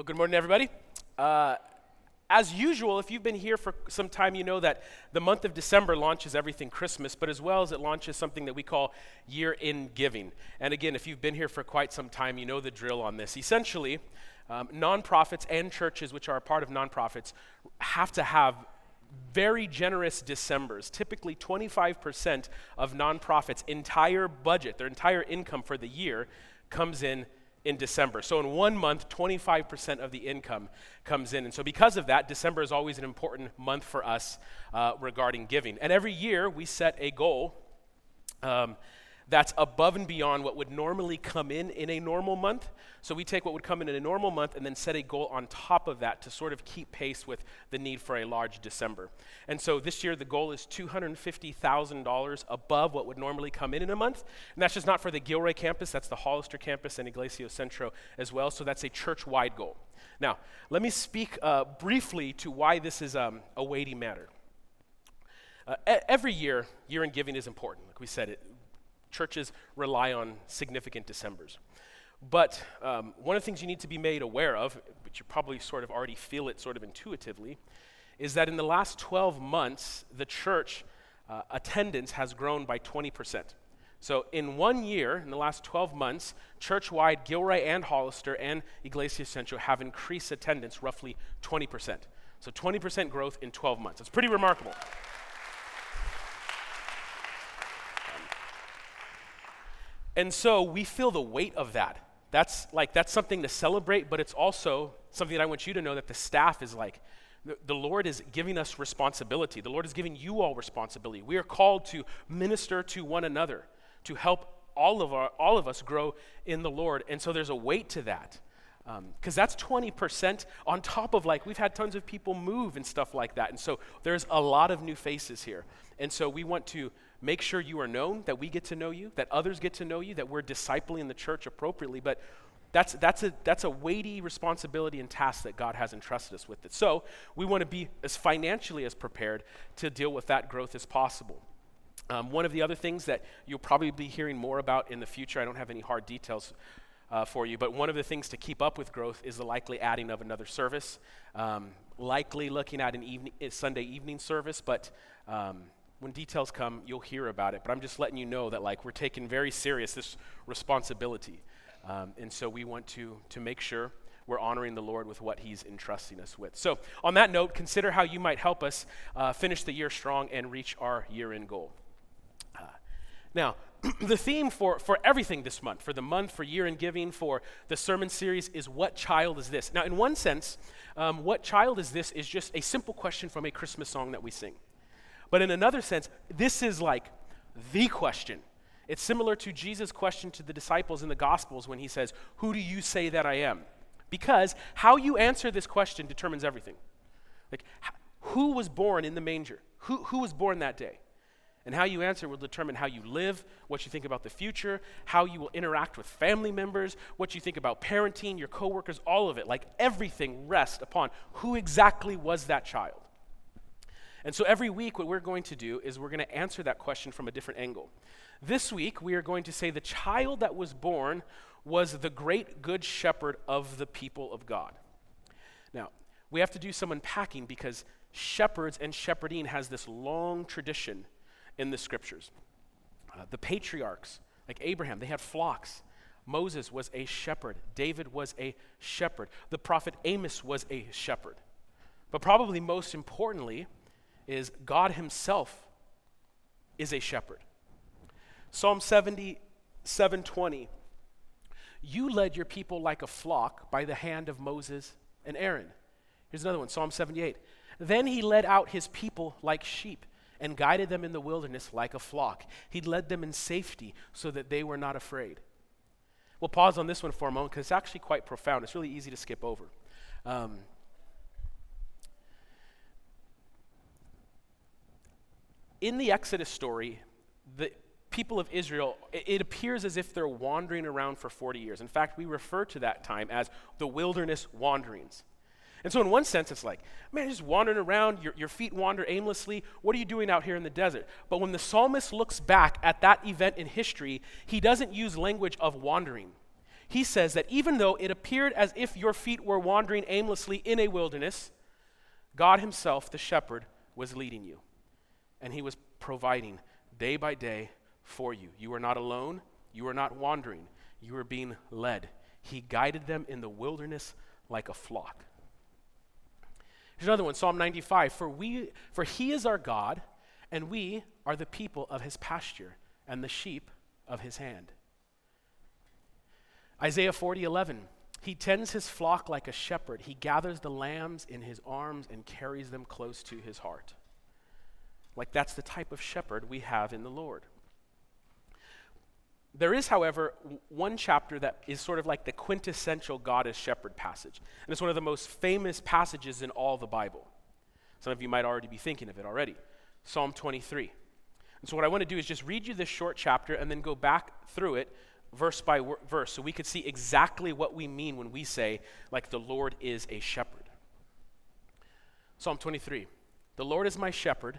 Well, good morning, everybody. Uh, as usual, if you've been here for some time, you know that the month of December launches everything Christmas, but as well as it launches something that we call Year in Giving. And again, if you've been here for quite some time, you know the drill on this. Essentially, um, nonprofits and churches, which are a part of nonprofits, have to have very generous Decembers. Typically, 25% of nonprofits' entire budget, their entire income for the year, comes in in December. So in one month, 25% of the income comes in. And so because of that, December is always an important month for us uh, regarding giving. And every year we set a goal. Um, that's above and beyond what would normally come in in a normal month. So we take what would come in in a normal month and then set a goal on top of that to sort of keep pace with the need for a large December. And so this year the goal is $250,000 above what would normally come in in a month. And that's just not for the Gilroy campus, that's the Hollister campus and Iglesia Centro as well. So that's a church wide goal. Now, let me speak uh, briefly to why this is um, a weighty matter. Uh, every year, year in giving is important. Like we said, it, churches rely on significant Decembers. But um, one of the things you need to be made aware of, but you probably sort of already feel it sort of intuitively, is that in the last 12 months, the church uh, attendance has grown by 20%. So, in one year, in the last 12 months, church wide, Gilroy and Hollister and Iglesia Centro have increased attendance roughly 20%. So, 20% growth in 12 months. It's pretty remarkable. And so we feel the weight of that. That's like that's something to celebrate, but it's also something that I want you to know that the staff is like the, Lord is giving us responsibility. The Lord is giving you all responsibility. We are called to minister to one another, to help all of our all of us grow in the Lord. And so there's a weight to that because um, that's 20% on top of like we've had tons of people move and stuff like that and so there's a lot of new faces here and so we want to make sure you are known that we get to know you that others get to know you that we're discipling the church appropriately but that's, that's, a, that's a weighty responsibility and task that god has entrusted us with it so we want to be as financially as prepared to deal with that growth as possible um, one of the other things that you'll probably be hearing more about in the future, I don't have any hard details uh, for you. But one of the things to keep up with growth is the likely adding of another service, um, likely looking at an evening, Sunday evening service. But um, when details come, you'll hear about it. But I'm just letting you know that like we're taking very serious this responsibility, um, and so we want to to make sure we're honoring the Lord with what He's entrusting us with. So, on that note, consider how you might help us uh, finish the year strong and reach our year end goal. Uh, now, the theme for, for everything this month, for the month, for year in giving, for the sermon series, is what child is this? Now, in one sense, um, what child is this is just a simple question from a Christmas song that we sing. But in another sense, this is like the question. It's similar to Jesus' question to the disciples in the Gospels when he says, Who do you say that I am? Because how you answer this question determines everything. Like, who was born in the manger? Who, who was born that day? And how you answer will determine how you live, what you think about the future, how you will interact with family members, what you think about parenting, your coworkers, all of it. Like everything rests upon who exactly was that child. And so every week, what we're going to do is we're going to answer that question from a different angle. This week, we are going to say the child that was born was the great good shepherd of the people of God. Now, we have to do some unpacking because shepherds and shepherding has this long tradition in the scriptures. Uh, the patriarchs, like Abraham, they had flocks. Moses was a shepherd. David was a shepherd. The prophet Amos was a shepherd. But probably most importantly is God himself is a shepherd. Psalm 77 20. You led your people like a flock by the hand of Moses and Aaron. Here's another one Psalm 78. Then he led out his people like sheep and guided them in the wilderness like a flock. He led them in safety so that they were not afraid. We'll pause on this one for a moment because it's actually quite profound. It's really easy to skip over. Um, in the Exodus story, the people of Israel, it, appears as if they're wandering around for 40 years. In fact, we refer to that time as the wilderness wanderings. And so, in one sense, it's like, man, just wandering around, your, your feet wander aimlessly. What are you doing out here in the desert? But when the psalmist looks back at that event in history, he doesn't use language of wandering. he says that even though it appeared as if your feet were wandering aimlessly in a wilderness, God Himself, the shepherd, was leading you. And He was providing day by day for you. You are not alone. You are not wandering. You are being led. He guided them in the wilderness like a flock. Here's another one, Psalm 95. For, we, for He is our God, and we are the people of His pasture and the sheep of His hand. Isaiah 40, 11. He tends his flock like a shepherd. He gathers the lambs in his arms and carries them close to his heart. Like that's the type of shepherd we have in the Lord. There is, however, one chapter that is sort of like the quintessential God as shepherd passage. And it's one of the most famous passages in all the Bible. Some of you might already be thinking of it already Psalm 23. And so, what I want to do is just read you this short chapter and then go back through it verse by verse so we could see exactly what we mean when we say, like, the Lord is a shepherd. Psalm 23 The Lord is my shepherd,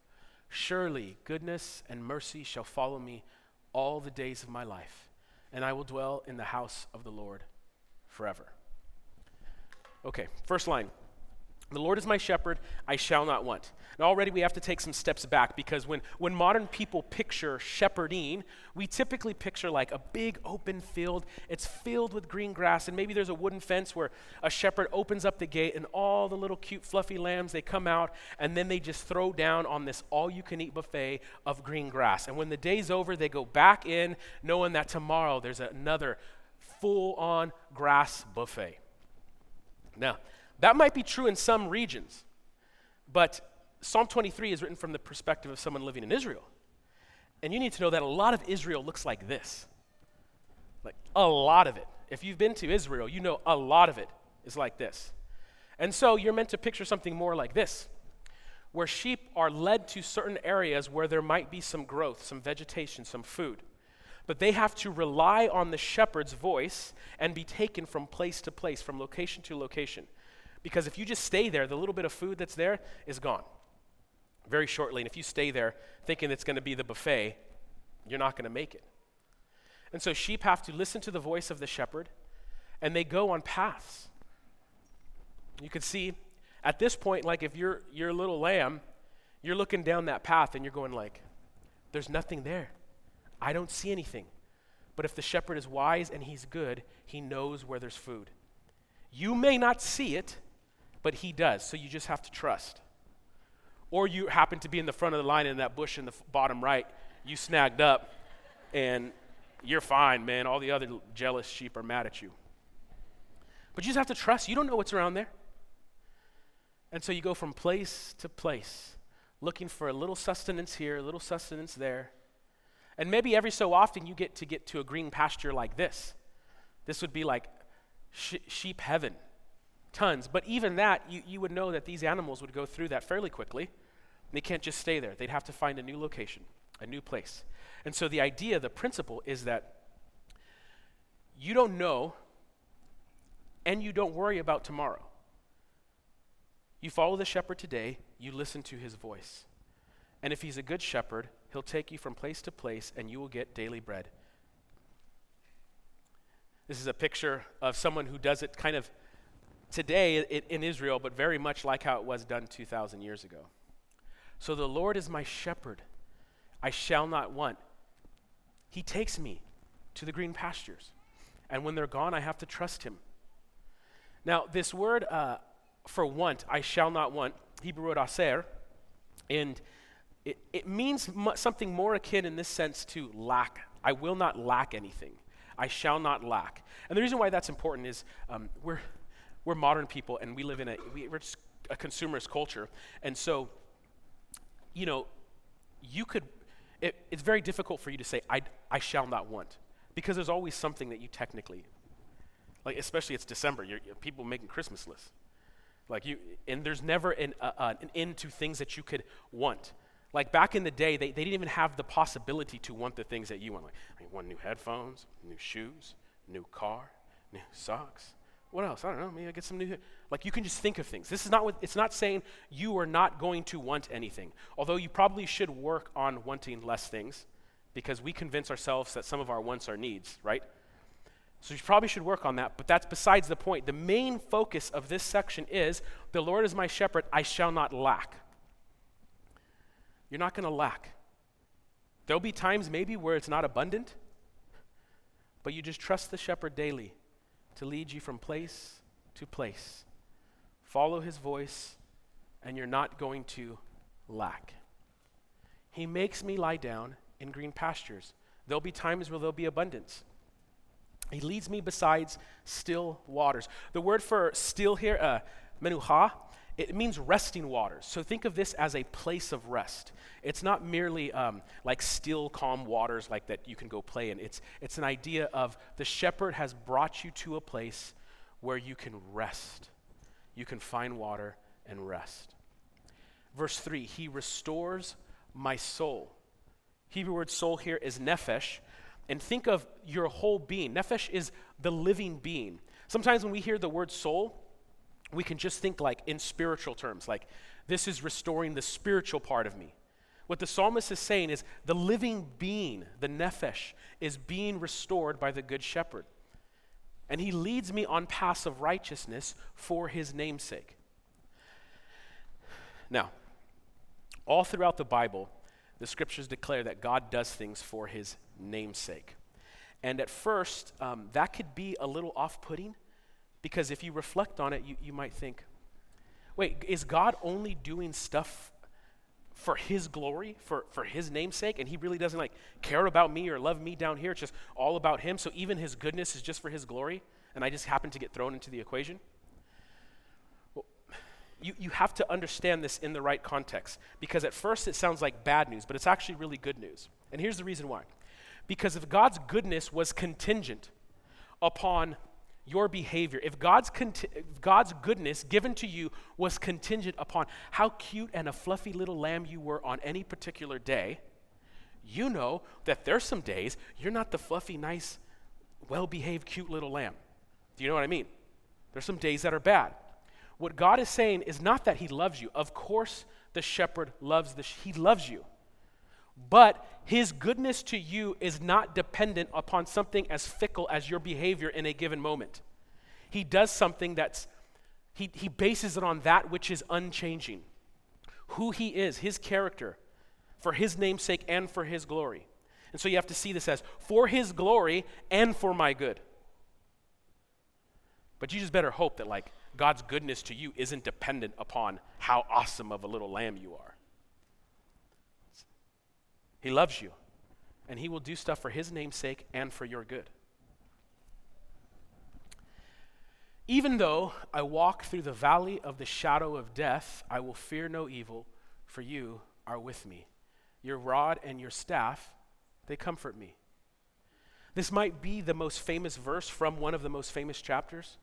Surely goodness and mercy shall follow me all the days of my life, and I will dwell in the house of the Lord forever. Okay, first line. The Lord is my shepherd, I shall not want. And already we have to take some steps back because when, when modern people picture shepherding, we typically picture like a big open field. It's filled with green grass, and maybe there's a wooden fence where a shepherd opens up the gate and all the little cute fluffy lambs they come out and then they just throw down on this all you can eat buffet of green grass. And when the day's over, they go back in knowing that tomorrow there's another full on grass buffet. Now, that might be true in some regions, but Psalm 23 is written from the perspective of someone living in Israel. And you need to know that a lot of Israel looks like this. Like a lot of it. If you've been to Israel, you know a lot of it is like this. And so you're meant to picture something more like this, where sheep are led to certain areas where there might be some growth, some vegetation, some food. But they have to rely on the shepherd's voice and be taken from place to place, from location to location. Because if you just stay there, the little bit of food that's there is gone very shortly. And if you stay there thinking it's going to be the buffet, you're not going to make it. And so sheep have to listen to the voice of the shepherd, and they go on paths. You can see at this point, like if you're your little lamb, you're looking down that path and you're going like, there's nothing there. I don't see anything. But if the shepherd is wise and he's good, he knows where there's food. You may not see it, but he does. So you just have to trust. Or you happen to be in the front of the line in that bush in the bottom right, you snagged up, and you're fine, man. All the other jealous sheep are mad at you. But you just have to trust. You don't know what's around there. And so you go from place to place, looking for a little sustenance here, a little sustenance there. And maybe every so often you get to get to a green pasture like this. This would be like sh- sheep heaven tons. But even that, you, you would know that these animals would go through that fairly quickly. They can't just stay there, they'd have to find a new location, a new place. And so the idea, the principle is that you don't know and you don't worry about tomorrow. You follow the shepherd today, you listen to his voice. And if he's a good shepherd, he'll take you from place to place and you will get daily bread. This is a picture of someone who does it kind of today in Israel, but very much like how it was done 2,000 years ago. So the Lord is my shepherd, I shall not want. He takes me to the green pastures. And when they're gone, I have to trust him. Now, this word uh, for want, I shall not want, Hebrew word aser, and it, it means something more akin in this sense to lack. I will not lack anything. I shall not lack. And the reason why that's important is um, we're we're modern people and we live in a we, are just a consumerist culture and so you know you could it, it's very difficult for you to say I, I shall not want because there's always something that you technically Like, especially it's December, you're, you're people making Christmas lists. Like you, and there's never an, uh, an end to things that you could want. Like back in the day, they, they didn't even have the possibility to want the things that you want. Like, I want new headphones, new shoes, new car, new socks. What else? I don't know. Maybe I get some new. Like you can just think of things. This is not what, it's not saying you are not going to want anything. Although you probably should work on wanting less things because we convince ourselves that some of our wants are needs, right? So you probably should work on that, but that's besides the point. The main focus of this section is the Lord is my shepherd, I shall not lack. You're not going to lack. There'll be times maybe where it's not abundant, but you just trust the shepherd daily to lead you from place to place. Follow his voice, and you're not going to lack. He makes me lie down in green pastures. There'll be times where there'll be abundance. He leads me besides still waters. The word for still here, uh, menuha, it means resting waters. So think of this as a place of rest. It's not merely um, like still, calm waters like that you can go play in. It's, it's an idea of the shepherd has brought you to a place where you can rest. You can find water and rest. Verse 3 He restores my soul. Hebrew word soul here is nephesh. And think of your whole being. Nephesh is the living being. Sometimes when we hear the word soul, we can just think like in spiritual terms, like this is restoring the spiritual part of me. What the psalmist is saying is the living being, the nephesh, is being restored by the good shepherd. And he leads me on paths of righteousness for his namesake. Now, all throughout the Bible, the scriptures declare that God does things for his namesake. And at first, um, that could be a little off putting because if you reflect on it, you, you might think, wait, is God only doing stuff for his glory, for, for his namesake, and he really doesn't like care about me or love me down here? It's just all about him. So even his goodness is just for his glory, and I just happen to get thrown into the equation? Well, you, you have to understand this in the right context because at first it sounds like bad news, but it's actually really good news. And here's the reason why. Because if God's goodness was contingent upon your behavior, if God's, conti- God's goodness given to you was contingent upon how cute and a fluffy little lamb you were on any particular day, you know that there's some days you're not the fluffy, nice, well behaved, cute little lamb. Do you know what I mean? There's some days that are bad. What God is saying is not that He loves you. Of course, the shepherd loves the, sh- He loves you. But his goodness to you is not dependent upon something as fickle as your behavior in a given moment. He does something that's, he, he bases it on that which is unchanging. Who he is, his character, for his namesake and for his glory. And so you have to see this as for his glory and for my good. But you just better hope that, like, God's goodness to you isn't dependent upon how awesome of a little lamb you are. He loves you, and He will do stuff for His name's sake and for your good. Even though I walk through the valley of the shadow of death, I will fear no evil, for you are with me. Your rod and your staff, they comfort me. This might be the most famous verse from one of the most famous chapters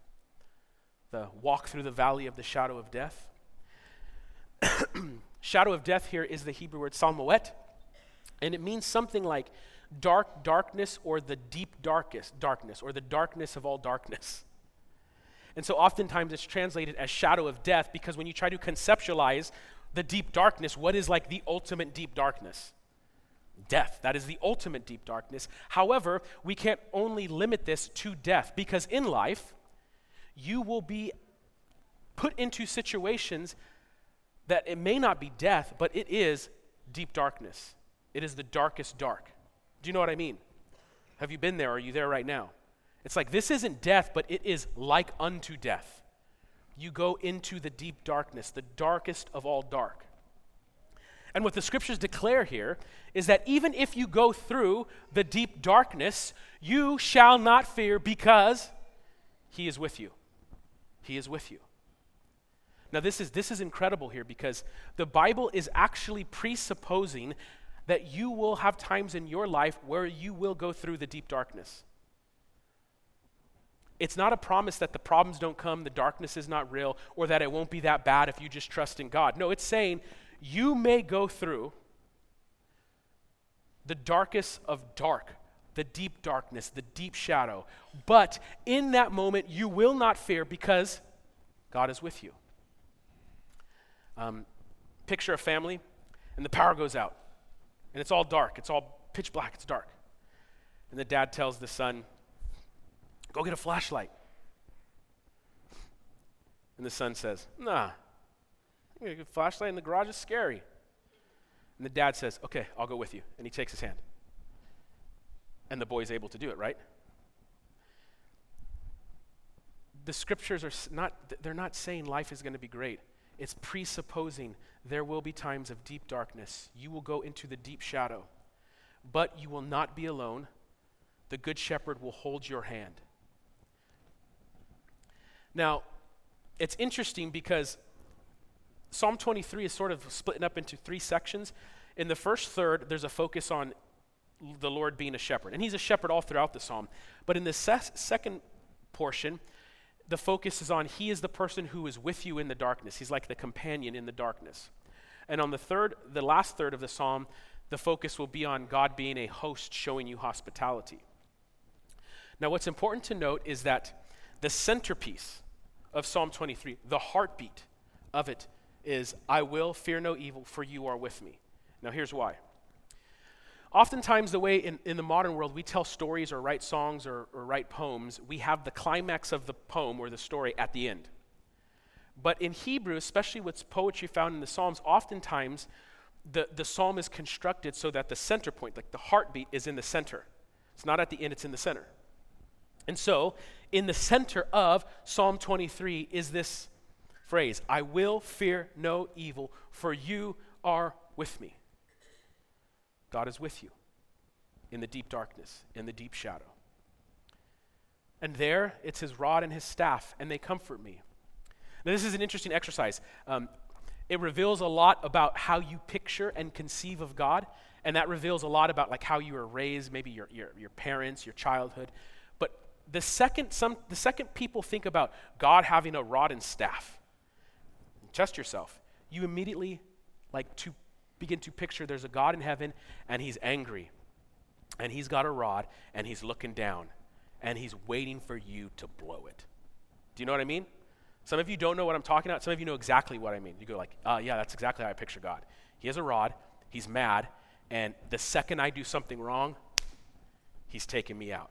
the walk through the valley of the shadow of death. shadow of death here is the Hebrew word salmoet, and it means something like dark darkness or the deep darkest darkness or the darkness of all darkness. And so oftentimes it's translated as shadow of death because when you try to conceptualize the deep darkness, what is like the ultimate deep darkness? Death. That is the ultimate deep darkness. However, we can't only limit this to death because in life, you will be put into situations that it may not be death, but it is deep darkness. It is the darkest dark. Do you know what I mean? Have you been there? Are you there right now? It's like this isn't death, but it is like unto death. You go into the deep darkness, the darkest of all dark. And what the scriptures declare here is that even if you go through the deep darkness, you shall not fear because he is with you. He is with you. Now, this is, this is incredible here because the Bible is actually presupposing that you will have times in your life where you will go through the deep darkness. It's not a promise that the problems don't come, the darkness is not real, or that it won't be that bad if you just trust in God. No, it's saying you may go through the darkest of dark, the deep darkness, the deep shadow, but in that moment you will not fear because God is with you. Um, picture a family, and the power goes out, and it's all dark, it's all pitch black, it's dark. And the dad tells the son, Go get a flashlight. And the son says, Nah, a flashlight in the garage is scary. And the dad says, Okay, I'll go with you. And he takes his hand. And the boy's able to do it, right? The scriptures are not, they're not saying life is going to be great. It's presupposing there will be times of deep darkness. You will go into the deep shadow, but you will not be alone. The Good Shepherd will hold your hand. Now, it's interesting because Psalm 23 is sort of splitting up into three sections. In the first third, there's a focus on the Lord being a shepherd, and he's a shepherd all throughout the psalm. But in the se- second portion, the focus is on he is the person who is with you in the darkness. He's like the companion in the darkness. And on the third, the last third of the psalm, the focus will be on God being a host showing you hospitality. Now, what's important to note is that the centerpiece of Psalm 23, the heartbeat of it, is I will fear no evil, for you are with me. Now, here's why. Oftentimes, the way in, in the modern world we tell stories or write songs or, or write poems, we have the climax of the poem or the story at the end. But in Hebrew, especially with poetry found in the Psalms, oftentimes the, the psalm is constructed so that the center point, like the heartbeat, is in the center. It's not at the end, it's in the center. And so, in the center of Psalm 23 is this phrase I will fear no evil, for you are with me. God is with you in the deep darkness, in the deep shadow. And there, it's his rod and his staff, and they comfort me. Now, this is an interesting exercise. Um, it reveals a lot about how you picture and conceive of God, and that reveals a lot about like how you were raised, maybe your, your, your parents, your childhood. But the second, some, the second people think about God having a rod and staff, test yourself. You immediately like to begin to picture there's a God in heaven and he's angry. And he's got a rod and he's looking down and he's waiting for you to blow it. Do you know what I mean? Some of you don't know what I'm talking about. Some of you know exactly what I mean. You go like, uh, yeah, that's exactly how I picture God. He has a rod, he's mad, and the second I do something wrong, he's taking me out.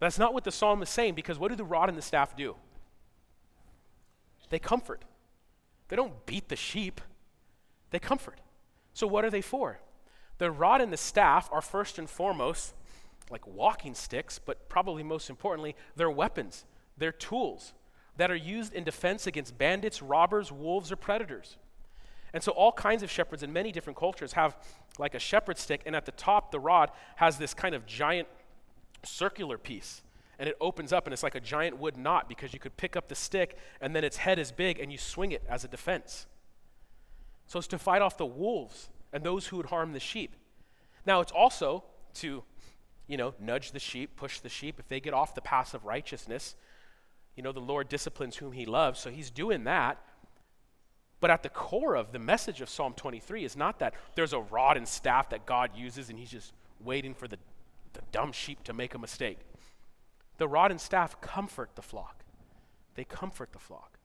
That's not what the psalm is saying because what do the rod and the staff do? They comfort. They don't beat the sheep, they comfort. So, what are they for? The rod and the staff are first and foremost like walking sticks, but probably most importantly, they're weapons, they're tools that are used in defense against bandits, robbers, wolves, or predators. And so, all kinds of shepherds in many different cultures have like a shepherd stick, and at the top, the rod has this kind of giant circular piece and it opens up and it's like a giant wood knot because you could pick up the stick and then its head is big and you swing it as a defense. So it's to fight off the wolves and those who would harm the sheep. Now it's also to, you know, nudge the sheep, push the sheep. If they get off the path of righteousness, you know, the Lord disciplines whom he loves. So he's doing that. But at the core of the message of Psalm 23 is not that there's a rod and staff that God uses and he's just waiting for the, the dumb sheep to make a mistake. The rod and staff comfort the flock. They comfort the flock.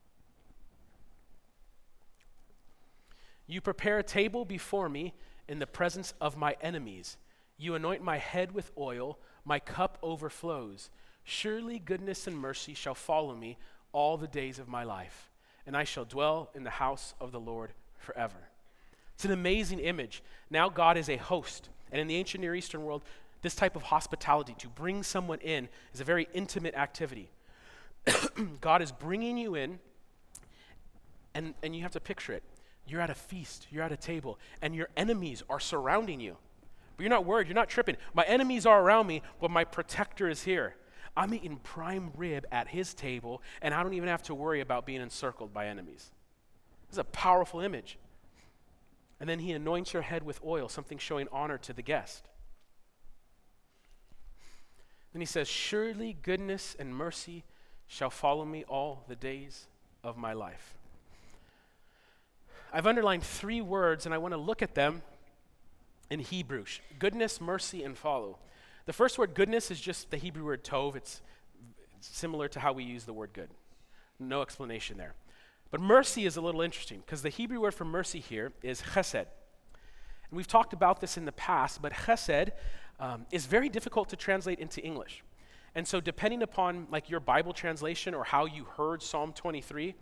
You prepare a table before me in the presence of my enemies. You anoint my head with oil, my cup overflows. Surely goodness and mercy shall follow me all the days of my life, and I shall dwell in the house of the Lord forever. It's an amazing image. Now God is a host. And in the ancient Near Eastern world, this type of hospitality, to bring someone in, is a very intimate activity. God is bringing you in, and, and you have to picture it. You're at a feast, you're at a table, and your enemies are surrounding you. But you're not worried, you're not tripping. My enemies are around me, but my protector is here. I'm eating prime rib at his table, and I don't even have to worry about being encircled by enemies. This is a powerful image. And then he anoints your head with oil, something showing honor to the guest. Then he says, Surely goodness and mercy shall follow me all the days of my life. I've underlined three words and I want to look at them in Hebrew goodness, mercy, and follow. The first word, goodness, is just the Hebrew word tov. It's similar to how we use the word good. No explanation there. But mercy is a little interesting because the Hebrew word for mercy here is chesed. And we've talked about this in the past, but chesed um, is very difficult to translate into English. And so, depending upon like your Bible translation or how you heard Psalm 23,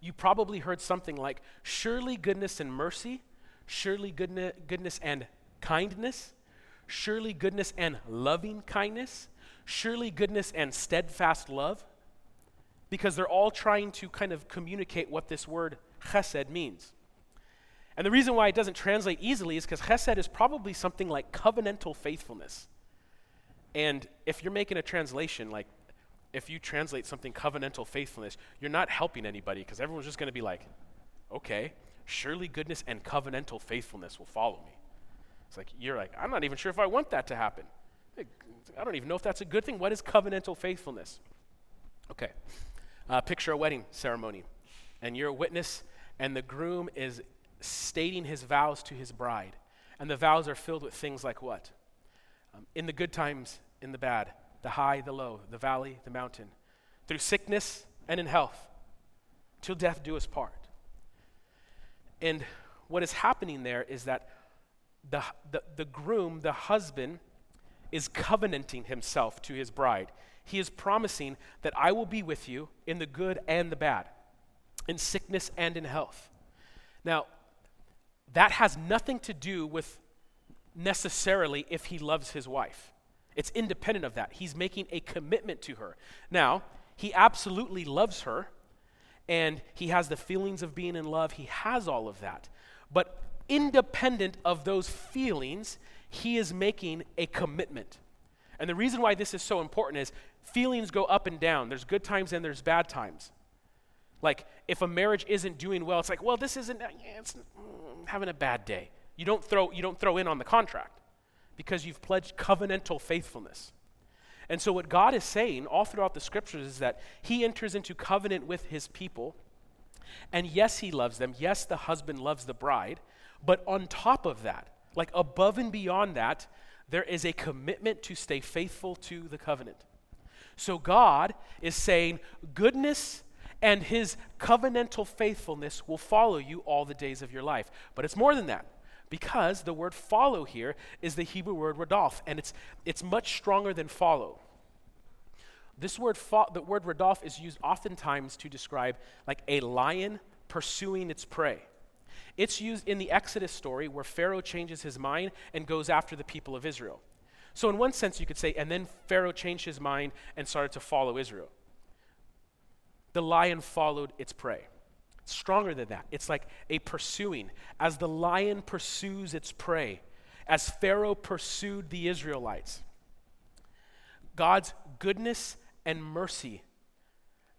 you probably heard something like, Surely goodness and mercy, surely goodness, goodness and kindness, surely goodness and loving kindness, surely goodness and steadfast love because they're all trying to kind of communicate what this word chesed means. And the reason why it doesn't translate easily is because chesed is probably something like covenantal faithfulness. And if you're making a translation, like if you translate something covenantal faithfulness, you're not helping anybody because everyone's just going to be like, okay, surely goodness and covenantal faithfulness will follow me. It's like, you're like, I'm not even sure if I want that to happen. I don't even know if that's a good thing. What is covenantal faithfulness? Okay. Uh, picture a wedding ceremony, and you're a witness, and the groom is stating his vows to his bride. And the vows are filled with things like what? Um, in the good times, in the bad, the high, the low, the valley, the mountain, through sickness and in health, till death do us part. And what is happening there is that the, the, the groom, the husband, is covenanting himself to his bride. He is promising that I will be with you in the good and the bad, in sickness and in health. Now, that has nothing to do with necessarily if he loves his wife. It's independent of that. He's making a commitment to her. Now, he absolutely loves her, and he has the feelings of being in love. He has all of that. But independent of those feelings, he is making a commitment. And the reason why this is so important is feelings go up and down. There's good times and there's bad times. Like if a marriage isn't doing well, it's like, well, this isn't. It's mm, having a bad day. You don't throw you don't throw in on the contract because you've pledged covenantal faithfulness. And so what God is saying all throughout the scriptures is that He enters into covenant with His people. And yes, He loves them. Yes, the husband loves the bride. But on top of that, like above and beyond that, there is a commitment to stay faithful to the covenant. So God is saying, goodness and his covenantal faithfulness will follow you all the days of your life. But it's more than that. Because the word follow here is the Hebrew word radaph, and it's, it's much stronger than follow. This word, fo- the word radaph is used oftentimes to describe like a lion pursuing its prey. It's used in the Exodus story where Pharaoh changes his mind and goes after the people of Israel. So, in one sense, you could say, and then Pharaoh changed his mind and started to follow Israel. The lion followed its prey. It's stronger than that. It's like a pursuing. As the lion pursues its prey, as Pharaoh pursued the Israelites, God's goodness and mercy,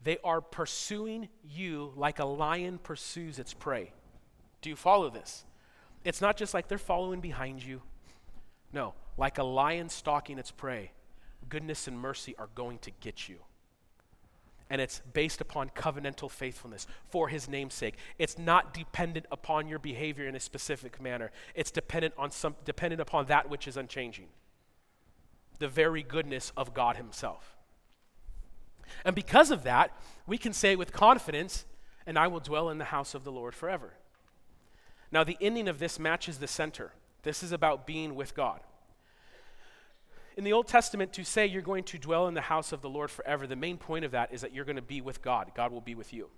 they are pursuing you like a lion pursues its prey. Do you follow this? It's not just like they're following behind you. No, like a lion stalking its prey, goodness and mercy are going to get you. And it's based upon covenantal faithfulness for his namesake. It's not dependent upon your behavior in a specific manner. It's dependent on some dependent upon that which is unchanging. The very goodness of God himself. And because of that, we can say with confidence, and I will dwell in the house of the Lord forever. Now, the ending of this matches the center. This is about being with God. In the Old Testament, to say you're going to dwell in the house of the Lord forever, the main point of that is that you're going to be with God. God will be with you.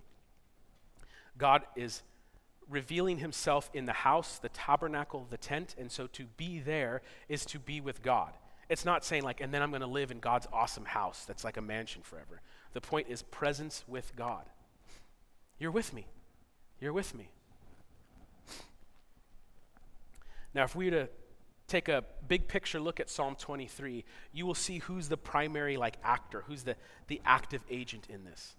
God is revealing himself in the house, the tabernacle, the tent, and so to be there is to be with God. It's not saying, like, and then I'm going to live in God's awesome house that's like a mansion forever. The point is presence with God. You're with me. You're with me. Now, if we were to take a big picture look at Psalm 23, you will see who's the primary like actor, who's the, the active agent in this.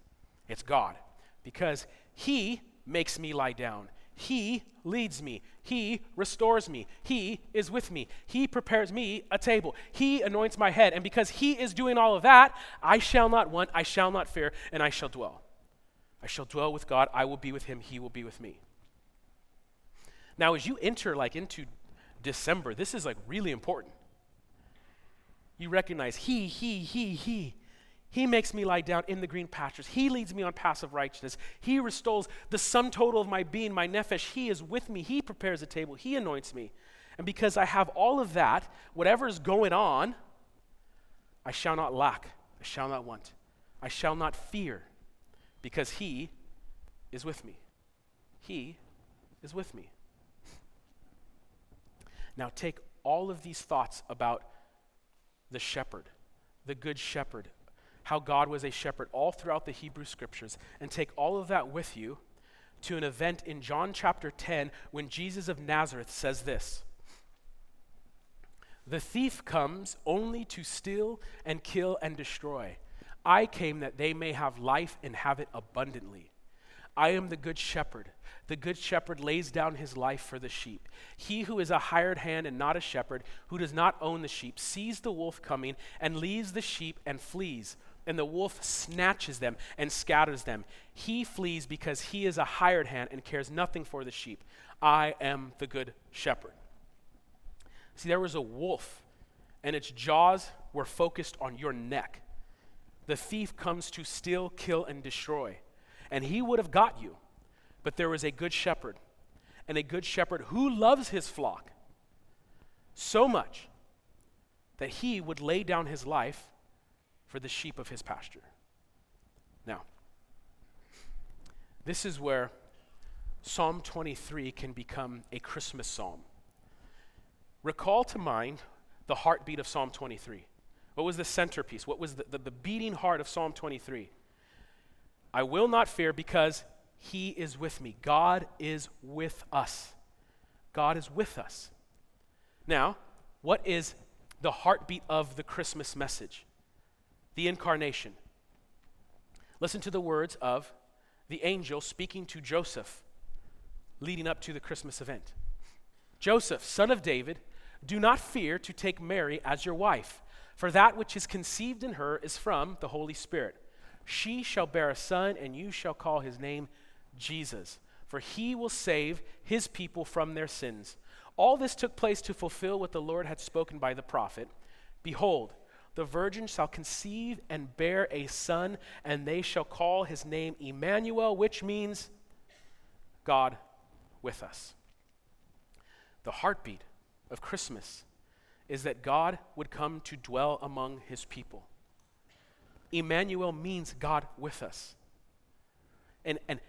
It's God. Because he makes me lie down. He leads me. He restores me. He is with me. He prepares me a table. He anoints my head. And because He is doing all of that, I shall not want, I shall not fear, and I shall dwell. I shall dwell with God. I will be with Him. He will be with me. Now, as you enter like into December, this is like really important. You recognize He, He, He, He he makes me lie down in the green pastures. He leads me on paths of righteousness. He restores the sum total of my being, my nephesh. He is with me. He prepares a table. He anoints me. And because I have all of that, whatever is going on, I shall not lack. I shall not want. I shall not fear because He is with me. He is with me. Now take all of these thoughts about the shepherd, the good shepherd, how God was a shepherd all throughout the Hebrew scriptures and take all of that with you to an event in John chapter 10 when Jesus of Nazareth says this The thief comes only to steal and kill and destroy. I came that they may have life and have it abundantly. I am the good shepherd. The good shepherd lays down his life for the sheep. He who is a hired hand and not a shepherd, who does not own the sheep, sees the wolf coming and leaves the sheep and flees and the wolf snatches them and scatters them. He flees because he is a hired hand and cares nothing for the sheep. I am the good shepherd. See, there was a wolf, and its jaws were focused on your neck. The thief comes to steal, kill, and destroy. And he would have got you, but there was a good shepherd, and a good shepherd who loves his flock so much that he would lay down his life for the sheep of his pasture. Now, this is where Psalm 23 can become a Christmas psalm. Recall to mind the heartbeat of Psalm 23. What was the centerpiece? What was the, the, the, beating heart of Psalm 23? I will not fear because he is with me. God is with us. God is with us. Now, what is the heartbeat of the Christmas message? the incarnation. Listen to the words of the angel speaking to Joseph leading up to the Christmas event. Joseph, son of David, do not fear to take Mary as your wife, for that which is conceived in her is from the Holy Spirit. She shall bear a son, and you shall call his name Jesus, for he will save his people from their sins. All this took place to fulfill what the Lord had spoken by the prophet. Behold, the virgin shall conceive and bear a son, and they shall call his name Emmanuel, which means God with us. The heartbeat of Christmas is that God would come to dwell among his people. Emmanuel means God with us. And, and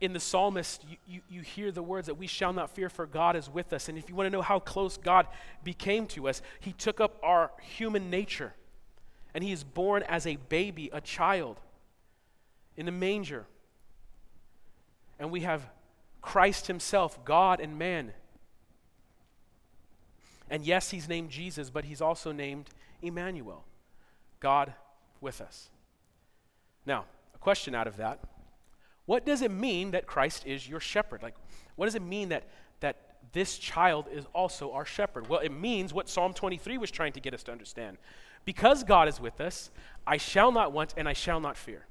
in the psalmist, you, you, you, hear the words that we shall not fear, for God is with us. And if you want to know how close God became to us, He took up our human nature and He is born as a baby, a child, in a manger. And we have Christ Himself, God and man. And yes, He's named Jesus, but He's also named Emmanuel, God with us. Now, a question out of that what does it mean that Christ is your shepherd? Like, what does it mean that, that this child is also our shepherd? Well, it means what Psalm 23 was trying to get us to understand. Because God is with us, I shall not want and I shall not fear.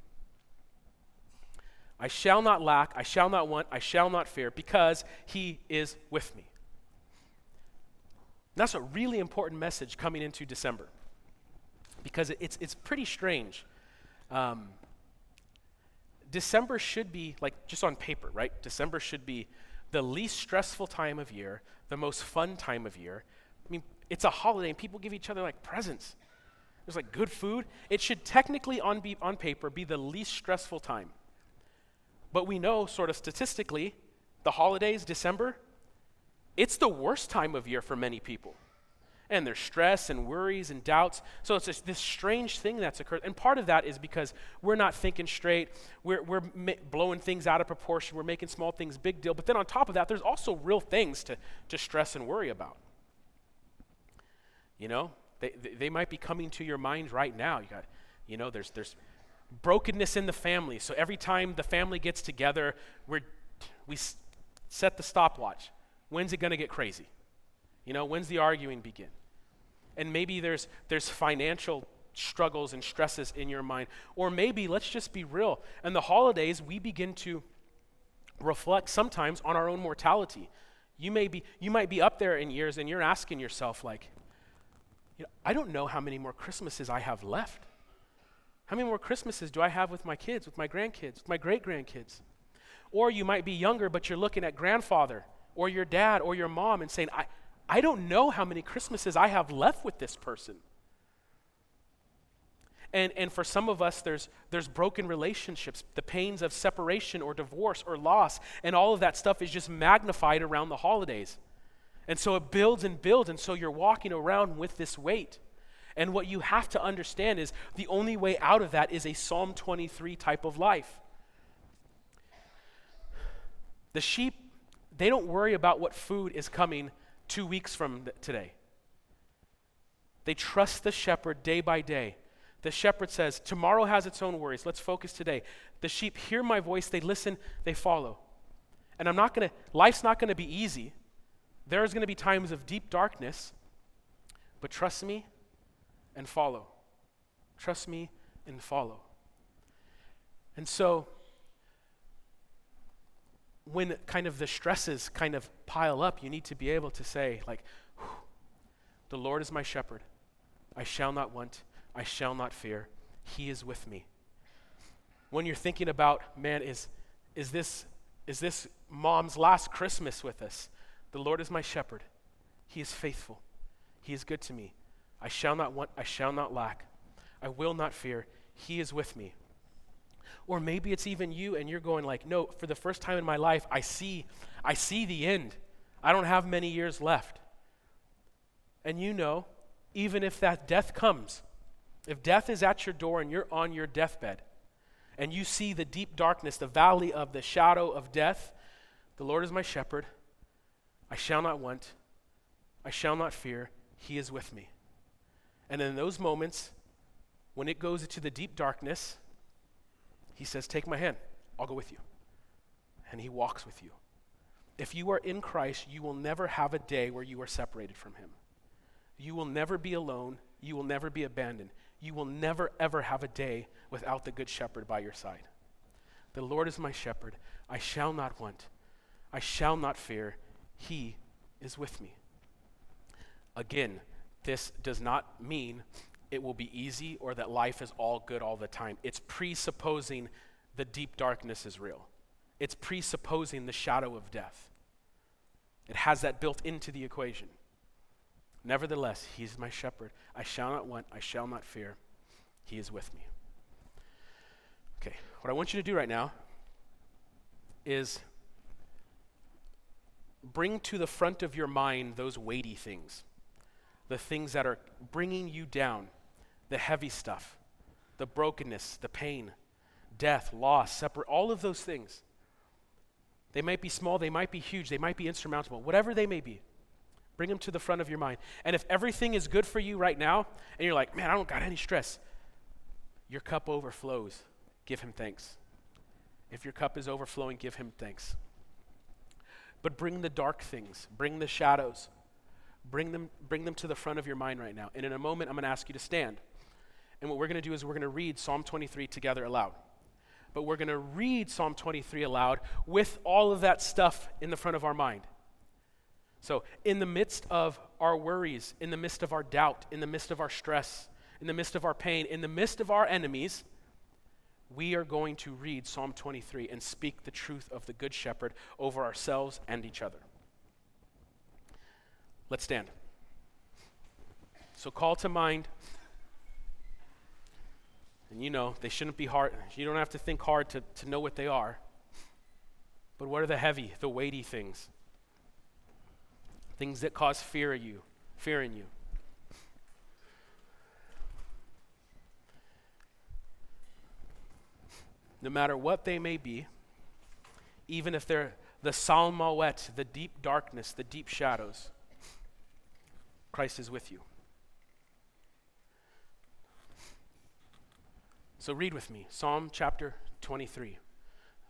I shall not lack, I shall not want, I shall not fear, because he is with me. That's a really important message coming into December, because it's, it's pretty strange. Um, December should be, like, just on paper, right? December should be the least stressful time of year, the most fun time of year. I mean, it's a holiday and people give each other, like, presents. There's, like, good food. It should technically, on, be, on paper, be the least stressful time. But we know, sort of statistically, the holidays, December, it's the worst time of year for many people and there's stress and worries and doubts. So it's this strange thing that's occurred. And part of that is because we're not thinking straight. We're, we're ma- blowing things out of proportion. We're making small things big deal. But then on top of that, there's also real things to, to stress and worry about. You know, they, they might be coming to your mind right now. You got, you know, there's, there's brokenness in the family. So every time the family gets together, we're, we Set the stopwatch. When's it going to get crazy? You know, when's the arguing begin? And maybe there's, there's financial struggles and stresses in your mind. Or maybe, let's just be real, in the holidays, we begin to reflect sometimes on our own mortality. You, may be, you might be up there in years and you're asking yourself, like, you know, I don't know how many more Christmases I have left. How many more Christmases do I have with my kids, with my grandkids, with my great grandkids? Or you might be younger, but you're looking at grandfather or your dad or your mom and saying, I, I don't know how many Christmases I have left with this person. And, and for some of us, there's, there's broken relationships, the pains of separation or divorce or loss, and all of that stuff is just magnified around the holidays. And so it builds and builds, and so you're walking around with this weight. And what you have to understand is the only way out of that is a Psalm 23 type of life. The sheep, they don't worry about what food is coming two weeks from today. They trust the shepherd day by day. The shepherd says, Tomorrow has its own worries. Let's focus today. The sheep hear my voice, they listen, they follow. And I'm not going to, life's not going to be easy. There's going to be times of deep darkness, but trust me and follow. Trust me and follow. And so, when kind of the stresses kind of pile up, you need to be able to say, like, the Lord is my shepherd. I shall not want, I shall not fear. He is with me. When you're thinking about, man, is, is, this, is this mom's last Christmas with us? The Lord is my shepherd. He is faithful. He is good to me. I shall not want, I shall not lack. I will not fear. He is with me. Or maybe it's even you and you're going like, "No, for the first time in my life, I see I see the end. I don't have many years left." And you know, even if that death comes, if death is at your door and you're on your deathbed, and you see the deep darkness, the valley of the shadow of death, the Lord is my shepherd. I shall not want, I shall not fear. He is with me. And in those moments, when it goes into the deep darkness, he says, Take my hand, I'll go with you. And he walks with you. If you are in Christ, you will never have a day where you are separated from him. You will never be alone. You will never be abandoned. You will never, ever have a day without the Good Shepherd by your side. The Lord is my shepherd. I shall not want. I shall not fear. He is with me. Again, this does not mean it will be easy or that life is all good all the time. It's presupposing the deep darkness is real, it's presupposing the shadow of death. It has that built into the equation. Nevertheless, he is my shepherd. I shall not want, I shall not fear. He is with me. Okay, what I want you to do right now is bring to the front of your mind those weighty things, the things that are bringing you down, the heavy stuff, the brokenness, the pain, death, loss, separate, all of those things. They might be small, they might be huge, they might be insurmountable, whatever they may be. Bring them to the front of your mind. And if everything is good for you right now, and you're like, man, I don't got any stress, your cup overflows. Give him thanks. If your cup is overflowing, give him thanks. But bring the dark things, bring the shadows, bring them, bring them to the front of your mind right now. And in a moment, I'm going to ask you to stand. And what we're going to do is we're going to read Psalm 23 together aloud. But we're going to read Psalm 23 aloud with all of that stuff in the front of our mind. So, in the midst of our worries, in the midst of our doubt, in the midst of our stress, in the midst of our pain, in the midst of our enemies, we are going to read Psalm 23 and speak the truth of the Good Shepherd over ourselves and each other. Let's stand. So, call to mind, and you know, they shouldn't be hard. You don't have to think hard to, to know what they are. But what are the heavy, the weighty things? things that cause fear of you, fear in you. No matter what they may be, even if they're the salmawet, the deep darkness, the deep shadows, Christ is with you. So read with me Psalm chapter 23.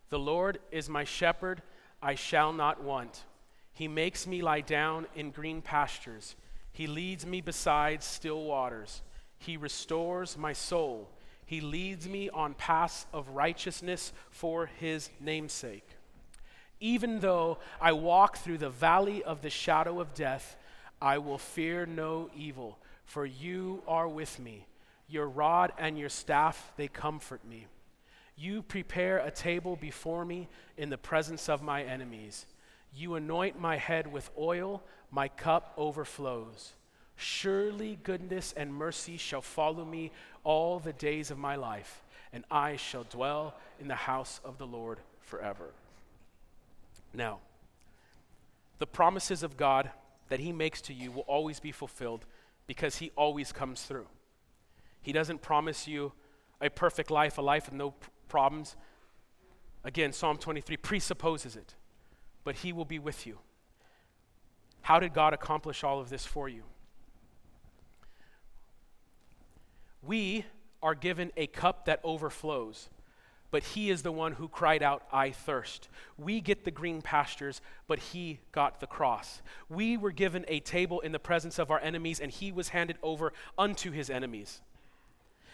The Lord is my shepherd, I shall not want. He makes me lie down in green pastures. He leads me beside still waters. He restores my soul. He leads me on paths of righteousness for his namesake. Even though I walk through the valley of the shadow of death, I will fear no evil, for you are with me. Your rod and your staff, they comfort me. You prepare a table before me in the presence of my enemies. You anoint my head with oil, my cup overflows. Surely goodness and mercy shall follow me all the days of my life, and I shall dwell in the house of the Lord forever. Now, the promises of God that He makes to you will always be fulfilled because He always comes through. He doesn't promise you a perfect life, a life with no problems. Again, Psalm 23 presupposes it, but He will be with you. How did God accomplish all of this for you? We are given a cup that overflows, but He is the one who cried out, I thirst. We get the green pastures, but He got the cross. We were given a table in the presence of our enemies, and He was handed over unto His enemies.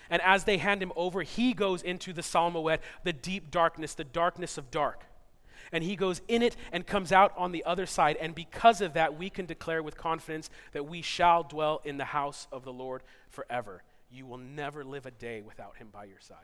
And as they hand him over, he goes into the Salmawet, the deep darkness, the darkness of dark. And he goes in it and comes out on the other side. And because of that, we can declare with confidence that we shall dwell in the house of the Lord forever. You will never live a day without him by your side.